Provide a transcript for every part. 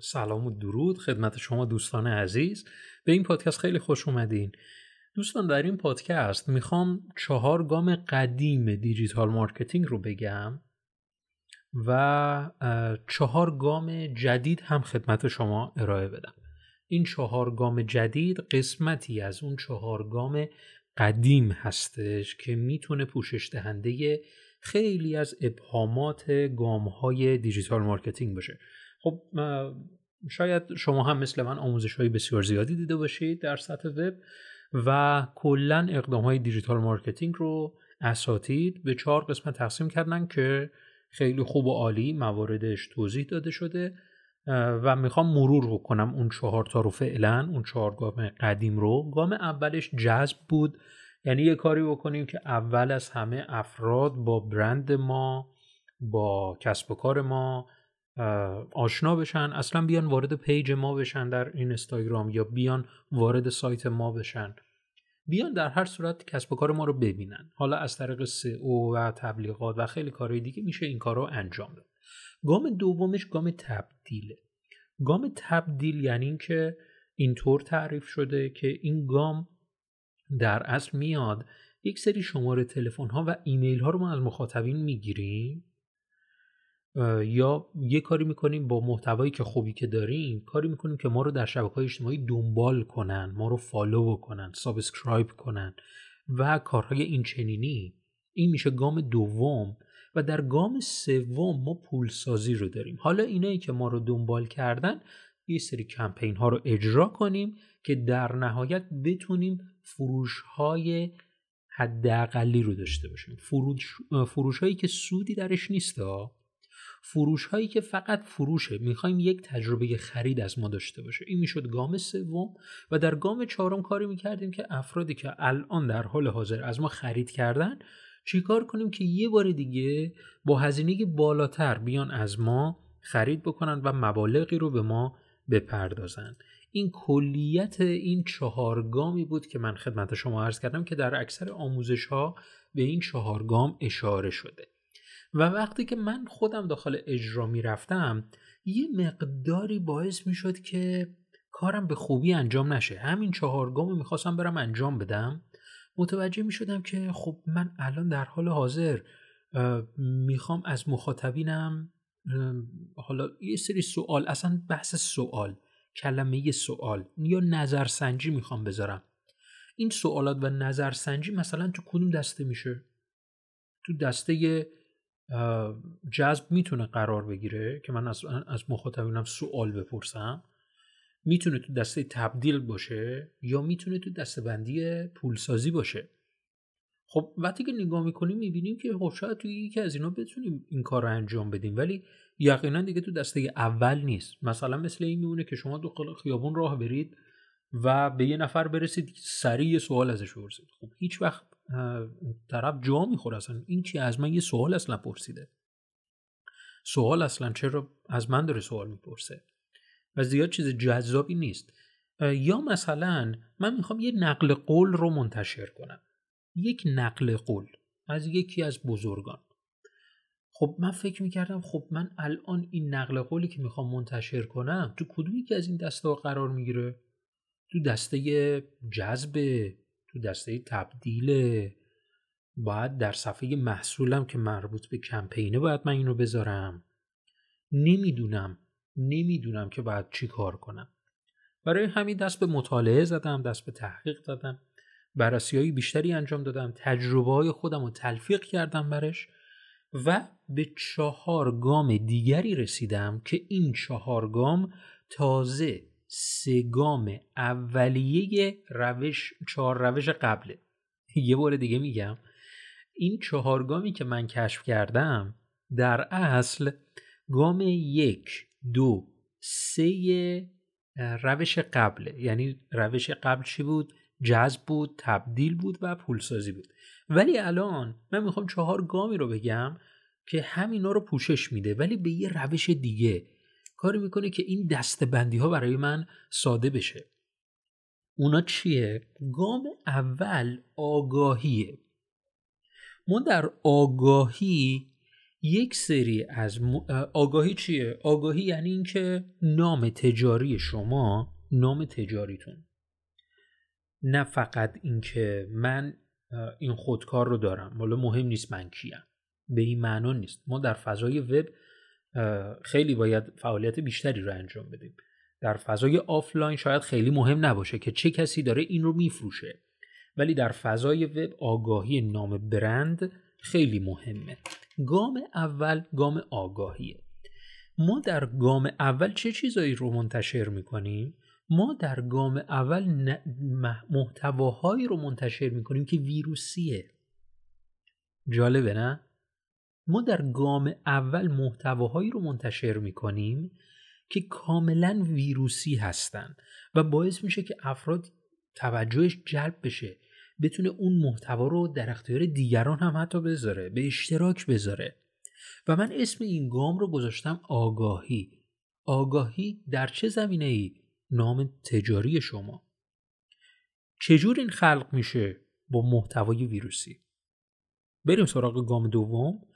سلام و درود خدمت شما دوستان عزیز. به این پادکست خیلی خوش اومدین. دوستان در این پادکست می‌خوام چهار گام قدیم digital marketing رو بگم و چهار گام جدید هم خدمت شما ارائه بدم. این چهار گام جدید قسمتی از اون چهار گام قدیم هستش که می‌تونه پوشش دهنده خیلی از ابهامات گام های digital marketing باشه. خب شاید شما هم مثل من آموزش های بسیار زیادی دیده باشید در سطح وب و کلا اقدام های digital marketing رو اساتید به چهار قسمت تقسیم کردن که خیلی خوب و عالی مواردش توضیح داده شده و می‌خوام مرور بکنم اون چهار تا رو فعلا اون چهار گام قدیم رو. گام اولش جذب بود. یعنی یه کاری بکنیم که اول از همه افراد با برند ما با کسب و کار ما آشنا بشن. اصلا بیان وارد پیج ما بشن در این اینستاگرام یا بیان وارد سایت ما بشن. بیان در هر صورت کسب و کار ما رو ببینن. حالا از طریق او و تبلیغات و خیلی کارهای دیگه میشه این کار رو انجام داد. گام دومش گام تبدیله. گام تبدیل یعنی اینکه اینطور تعریف شده که این گام در اصل میاد یک سری شماره تلفن ها و ایمیل ها رو ما از مخاطبین می‌گیریم. یا یه کاری می‌کنیم با محتوایی که خوبی که داریم کاری می‌کنیم که ما رو در شبکه های اجتماعی دنبال کنن ما رو follow بکنن subscribe کنن و کارهای این چنینی این میشه گام دوم و در گام سوم ما پولسازی رو داریم. حالا اینایی که ما رو دنبال کردن یه سری کمپین ها رو اجرا کنیم که در نهایت بتونیم فروش های حداقلی رو داشته باشیم. فروش, فروش هایی که سودی درش نیست فروش هایی که فقط فروشه. می‌خوایم یک تجربه خرید از ما داشته باشه. این می‌شد گام سوم و در گام چهارم کاری می‌کردیم که افرادی که الان در حال حاضر از ما خرید کردن چیکار کنیم که یه بار دیگه با هزینه بالاتر بیان از ما خرید بکنن و مبالغی رو به ما بپردازن. این کلیت این چهار گامی بود که من خدمت شما عرض کردم که در اکثر آموزش ها به این چهار گام اشاره شده. و وقتی که من خودم داخل اجرا می‌رفتم یه مقداری باعث می‌شد که کارم به خوبی انجام نشه. همین چهار گام می‌خواستم برم انجام بدم. متوجه می‌شدم که خب من الان در حال حاضر می‌خوام از مخاطبینم حالا یه سری سوال اصلا بحث سوال کلمه سوال یا نظرسنجی می‌خوام بذارم. این سوالات و نظرسنجی مثلا تو کدوم دسته میشه؟ تو دسته جذب می‌تونه قرار بگیره که من از, از مخاطبینم سوال بپرسم. می‌تونه تو دسته تبدیل باشه یا می‌تونه تو دسته بندی پولسازی باشه؟ خب وقتی که نگاه می‌کنیم می‌بینیم که خب شاید توی یکی از اینا بتونیم این کار رو انجام بدیم ولی یقینا دیگه تو دسته اول نیست. مثلا مثل این میمونه که شما دو خیابون راه برید و به یه نفر برسید سریع سوال ازش بپرسید. خب هیچ وقت طرف جا می‌خوره اصلا. این چی؟ از من یه سوال اصلا پرسیده. سوال اصلا چرا از من داره سوال می‌پرسه؟ و زیاد چیز جذابی نیست. یا مثلا من می‌خوام یه نقل قول رو منتشر کنم. یک نقل قول از یکی از بزرگان. خب من فکر می‌کردم خب من الان این نقل قولی که می‌خوام منتشر کنم تو کدومی که از این دسته قرار می‌گیره؟ تو دسته جذب تو دسته تبدیل باید در صفحه محصولم که مربوط به کمپینه باید من اینو بذارم. نمی‌دونم نمی‌دونم که باید چی کار کنم. برای همین دست به مطالعه زدم دست به تحقیق زدم بررسی های بیشتری انجام دادم تجربه های خودم رو تلفیق کردم برش و به چهار گام دیگری رسیدم که این چهار گام تازه سه گام اولیه روش چهار روش قبله یه بار دیگه میگم. این چهار گامی که من کشف کردم در اصل گام یک دو سه روش قبله یعنی روش قبل چی بود؟ جذب بود تبدیل بود و پولسازی بود. ولی الان من می‌خوام چهار گامی رو بگم که همینا رو پوشش میده ولی به یه روش دیگه. کاری می‌کنه که این دستبندی ها برای من ساده بشه. اونا چیه؟ گام اول آگاهیه ما در آگاهی یک سری از آگاهی چیه؟ آگاهی یعنی اینکه نام تجاری شما نام تجاریتون. نه فقط اینکه من این خودکار رو دارم. حالا مهم نیست من کیم. به این معنا نیست. ما در فضای وب خیلی باید فعالیت بیشتری رو انجام بدیم. در فضای آفلاین شاید خیلی مهم نباشه که چه کسی داره این رو میفروشه. ولی در فضای وب آگاهی نام برند خیلی مهمه. گام اول گام آگاهیه. ما در گام اول چه چیزایی رو منتشر می‌کنیم؟ ما در گام اول محتواهایی رو منتشر می‌کنیم که ویروسیه. جالبه نه؟ ما در گام اول محتواهایی رو منتشر می‌کنیم که کاملا ویروسی هستن و باعث میشه که افراد توجهش جلب بشه بتونه اون محتوا رو در اختیار دیگران هم حتی بذاره به اشتراک بذاره. و من اسم این گام رو گذاشتم آگاهی. آگاهی در چه زمینه ای؟ نام تجاری شما. چجور این خلق میشه با محتوای ویروسی؟ بریم سراغ گام دوم.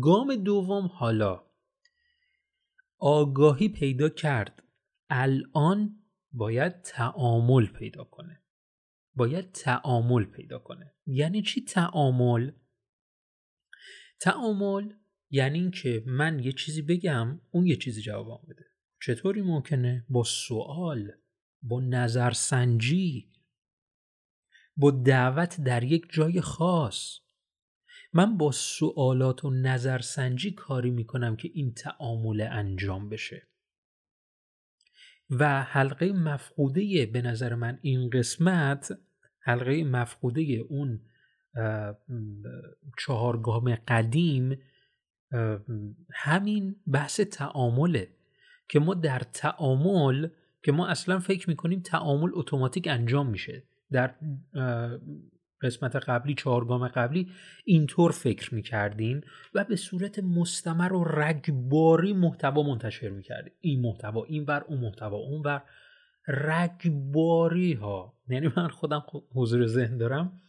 گام دوم حالا. آگاهی پیدا کرد. الان باید تعامل پیدا کنه. باید تعامل پیدا کنه. یعنی چی تعامل؟ تعامل یعنی اینکه من یه چیزی بگم اون یه چیزی جوابم بده. چطوری ممکنه؟ با سوال با نظرسنجی با دعوت در یک جای خاص. من با سوالات و نظرسنجی کاری می‌کنم که این تعامل انجام بشه. و حلقه مفقوده به نظر من این قسمت حلقه مفقوده اون چهارگام قدیم همین بحث تعامله که ما در تعامل که ما اصلا فکر می‌کنیم تعامل اتوماتیک انجام میشه. در قسمت قبلی چهارگام قبلی اینطور فکر می‌کردیم و به صورت مستمر و رگباری محتوا منتشر می‌کردیم این محتوا این بر اون محتوا اون بر رگباری ها یعنی من خودم حضور ذهن دارم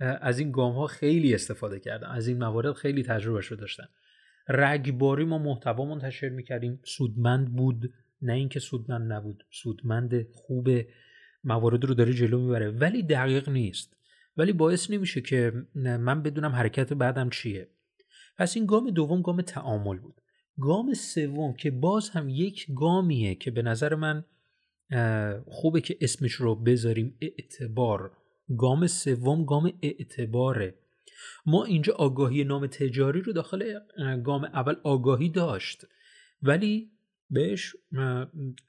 از این گام ها خیلی استفاده کردم. از این موارد خیلی تجربه شده داشتم. رگباری ما محتوا منتشر می‌کردیم. سودمند بود. نه اینکه سودمند نبود. سودمند خوب موارد رو داره جلو می‌بره. ولی دقیق نیست. ولی باعث نمیشه که من بدونم حرکت بعدم چیه. پس این گام دوم گام تعامل بود. گام سوم که باز هم یک گامیه که به نظر من خوبه که اسمش رو بذاریم اعتبار. گام سوم گام اعتباره. ما اینجا آگاهی نام تجاری رو داخل گام اول آگاهی داشت. ولی بهش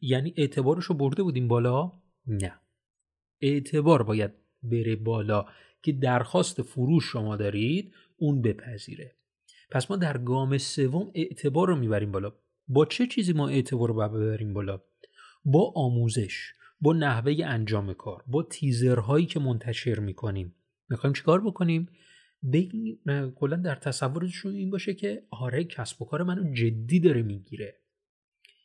یعنی اعتبارش رو برده بودیم بالا؟ نه. اعتبار باید بره بالا که درخواست فروش شما دارید اون بپذیره. پس ما در گام سوم اعتبار رو می‌بریم بالا. با چه چیزی ما اعتبار رو ببریم بالا؟ با آموزش با نحوه انجام کار با تیزرهایی که منتشر می‌کنیم. می‌خوایم چیکار بکنیم؟ بگیم کلا در تصورشون این باشه که آره کسب و کار منو جدی داره می‌گیره.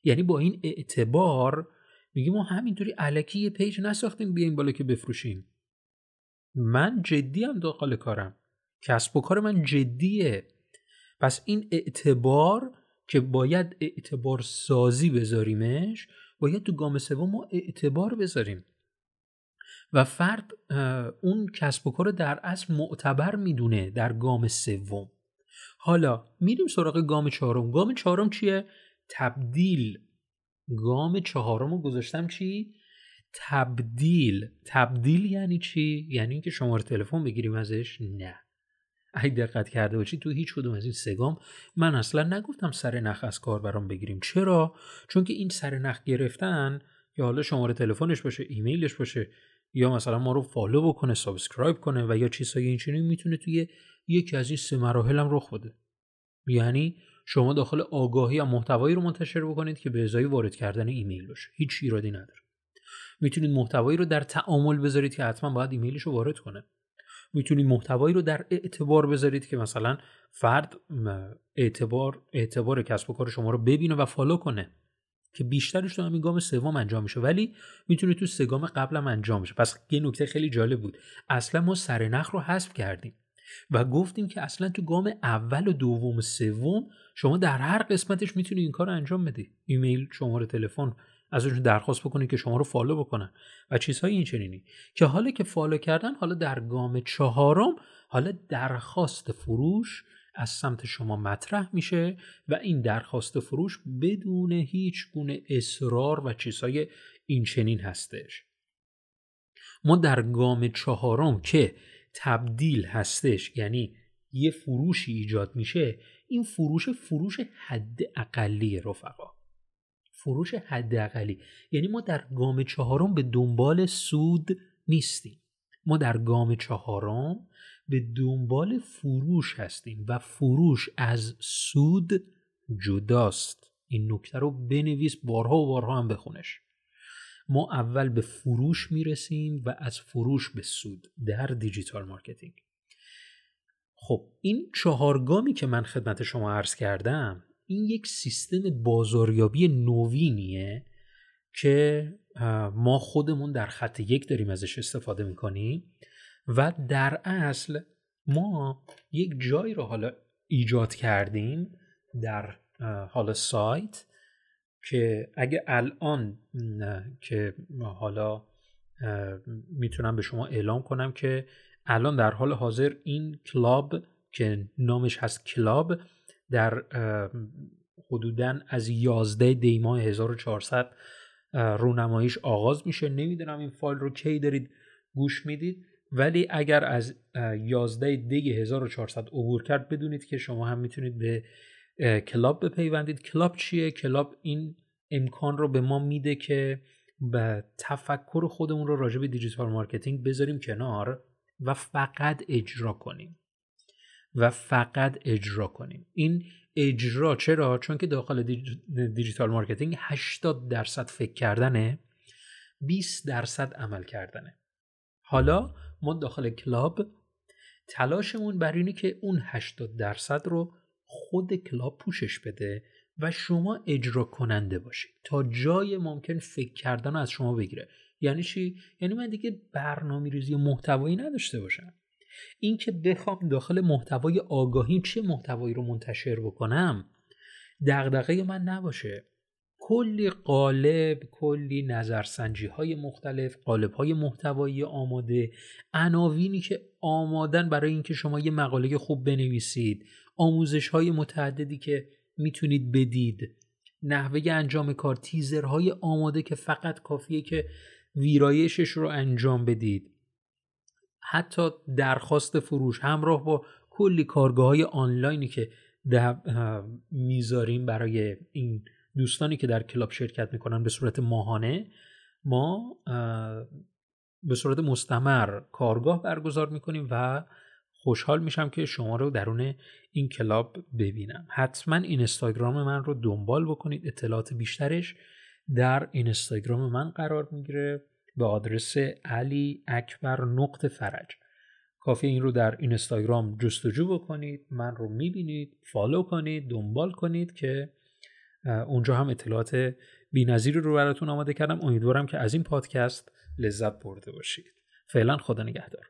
یعنی با این اعتبار میگیم ما همینطوری علکی یه پیج نساختیم بیایم بالا که بفروشیم. من جدی هم داخل کارم. کسب و کار من جدیه. پس این اعتبار که باید اعتبار سازی بذاریمش باید تو گام سوم ما اعتبار بذاریم. و فرد اون کسب و کار در اصل معتبر می‌دونه در گام سوم. حالا میریم سراغ گام چهارم. گام چهارم چیه؟ تبدیل. گام چهارم رو گذاشتم چی؟ تبدیل. تبدیل یعنی چی؟ یعنی اینکه شماره تلفن بگیریم ازش؟ نه. اگه دقت کرده باشی تو هیچ کدوم از این سه گام من اصلا نگفتم سر نخ از کاربر بگیریم. چرا؟ چون که این سر نخ گرفتن یا حالا شماره تلفنش باشه ایمیلش باشه یا مثلا ما رو follow بکنه subscribe کنه و یا چیزهای اینچنین می‌تونه توی یکی از این سه مراحل هم رخ بده. یعنی شما داخل آگاهی یه محتوایی رو منتشر بکنید که به ازای وارد کردن ایمیل باشه. هیچ ایرادی نداره. می‌تونید محتوایی رو در تعامل بذارید که حتما باید ایمیلش رو وارد کنه. می‌تونید محتوایی رو در اعتبار بذارید که مثلا فرد اعتبار اعتبار کسب و کار شما رو ببینه و follow کنه که بیشترش تو همین گام سوم انجام میشه. ولی می‌تونه تو سه گام قبلم انجام بشه. پس یه نکته خیلی جالب بود. اصلا ما سر نخ رو حذف کردیم و گفتیم که اصلا تو گام اول و دوم و سوم شما در هر قسمتش می‌تونی این کار انجام بدی. ایمیل شماره تلفن ازشون درخواست بکنی که شما رو follow بکنن. و چیزهای این چنینی که حالا که follow کردن حالا در گام چهارم حالا درخواست فروش از سمت شما مطرح میشه و این درخواست فروش بدون هیچ گونه اصرار و چیزهای این چنین هستش. ما در گام چهارم که تبدیل هستش یعنی یه فروشی ایجاد میشه این فروش فروش حداقلی رفقا. فروش حداقلی. یعنی ما در گام چهارم به دنبال سود نیستیم. ما در گام چهارم به دنبال فروش هستیم و فروش از سود جداست. این نکته رو بنویس بارها و بارها هم بخونش. ما اول به فروش می‌رسیم و از فروش به سود در digital marketing. خب این چهارگامی که من خدمت شما عرض کردم این یک سیستم بازاریابی نوینیه که ما خودمون در خط یک داریم ازش استفاده می‌کنیم و در اصل ما یک جایی رو حالا ایجاد کردیم در حالا سایت که اگه الان که حالا می‌تونم به شما اعلام کنم که الان در حال حاضر این club که نامش هست club در حدودا از 11 دیماه 1400 رونماییش آغاز میشه. نمی‌دونم این فایل رو کی دارید گوش می‌دید ولی اگر از 11 دی 1400 عبور کرد بدونید که شما هم می‌تونید به club بپیوندید. club چیه؟ club این امکان رو به ما میده که که تفکر خودمون رو راجع به digital marketing بذاریم کنار و فقط اجرا کنیم. و فقط اجرا کنیم. این اجرا چرا؟ چون که داخل digital marketing 80 درصد فکر کردنه 20 درصد عمل کردنه. حالا ما داخل club تلاشمون بر اینه که اون 80 درصد رو خود کلاب پوشش بده و شما اجرا کننده باشید تا جای ممکن فکر کردن از شما بگیره. یعنی چی؟ یعنی من دیگه برنامه ریزی محتوایی نداشته باشم. این که بخوام داخل محتوای آگاهی چه محتوایی رو منتشر بکنم دغدغه من نباشه. کلی قالب کلی نظرسنجی های مختلف قالب های محتوایی آماده عناوینی که آمادن برای اینکه شما یه مقاله خوب بنویسید آموزش های متعددی که می‌تونید بدید نحوه انجام کار تیزرهای آماده که فقط کافیه که ویرایشش رو انجام بدید. حتی درخواست فروش همراه با کلی کارگاه های آنلاینی که می‌ذاریم برای این دوستانی که در کلاب شرکت می‌کنن به صورت ماهانه ما به صورت مستمر کارگاه برگزار می‌کنیم و خوشحال میشم که شما رو درون این club ببینم. حتما این اینستاگرام من رو دنبال بکنید. اطلاعات بیشترش در اینستاگرام من قرار می‌گیره. به آدرس علی اکبر نقطه فرج. کافی این رو در اینستاگرام جستجو بکنید من رو می‌بینید follow کنید دنبال کنید که اونجا هم اطلاعات بینظیری رو براتون آماده کردم. امیدوارم که از این پادکست لذت برده باشید. فعلا خدا نگهدار.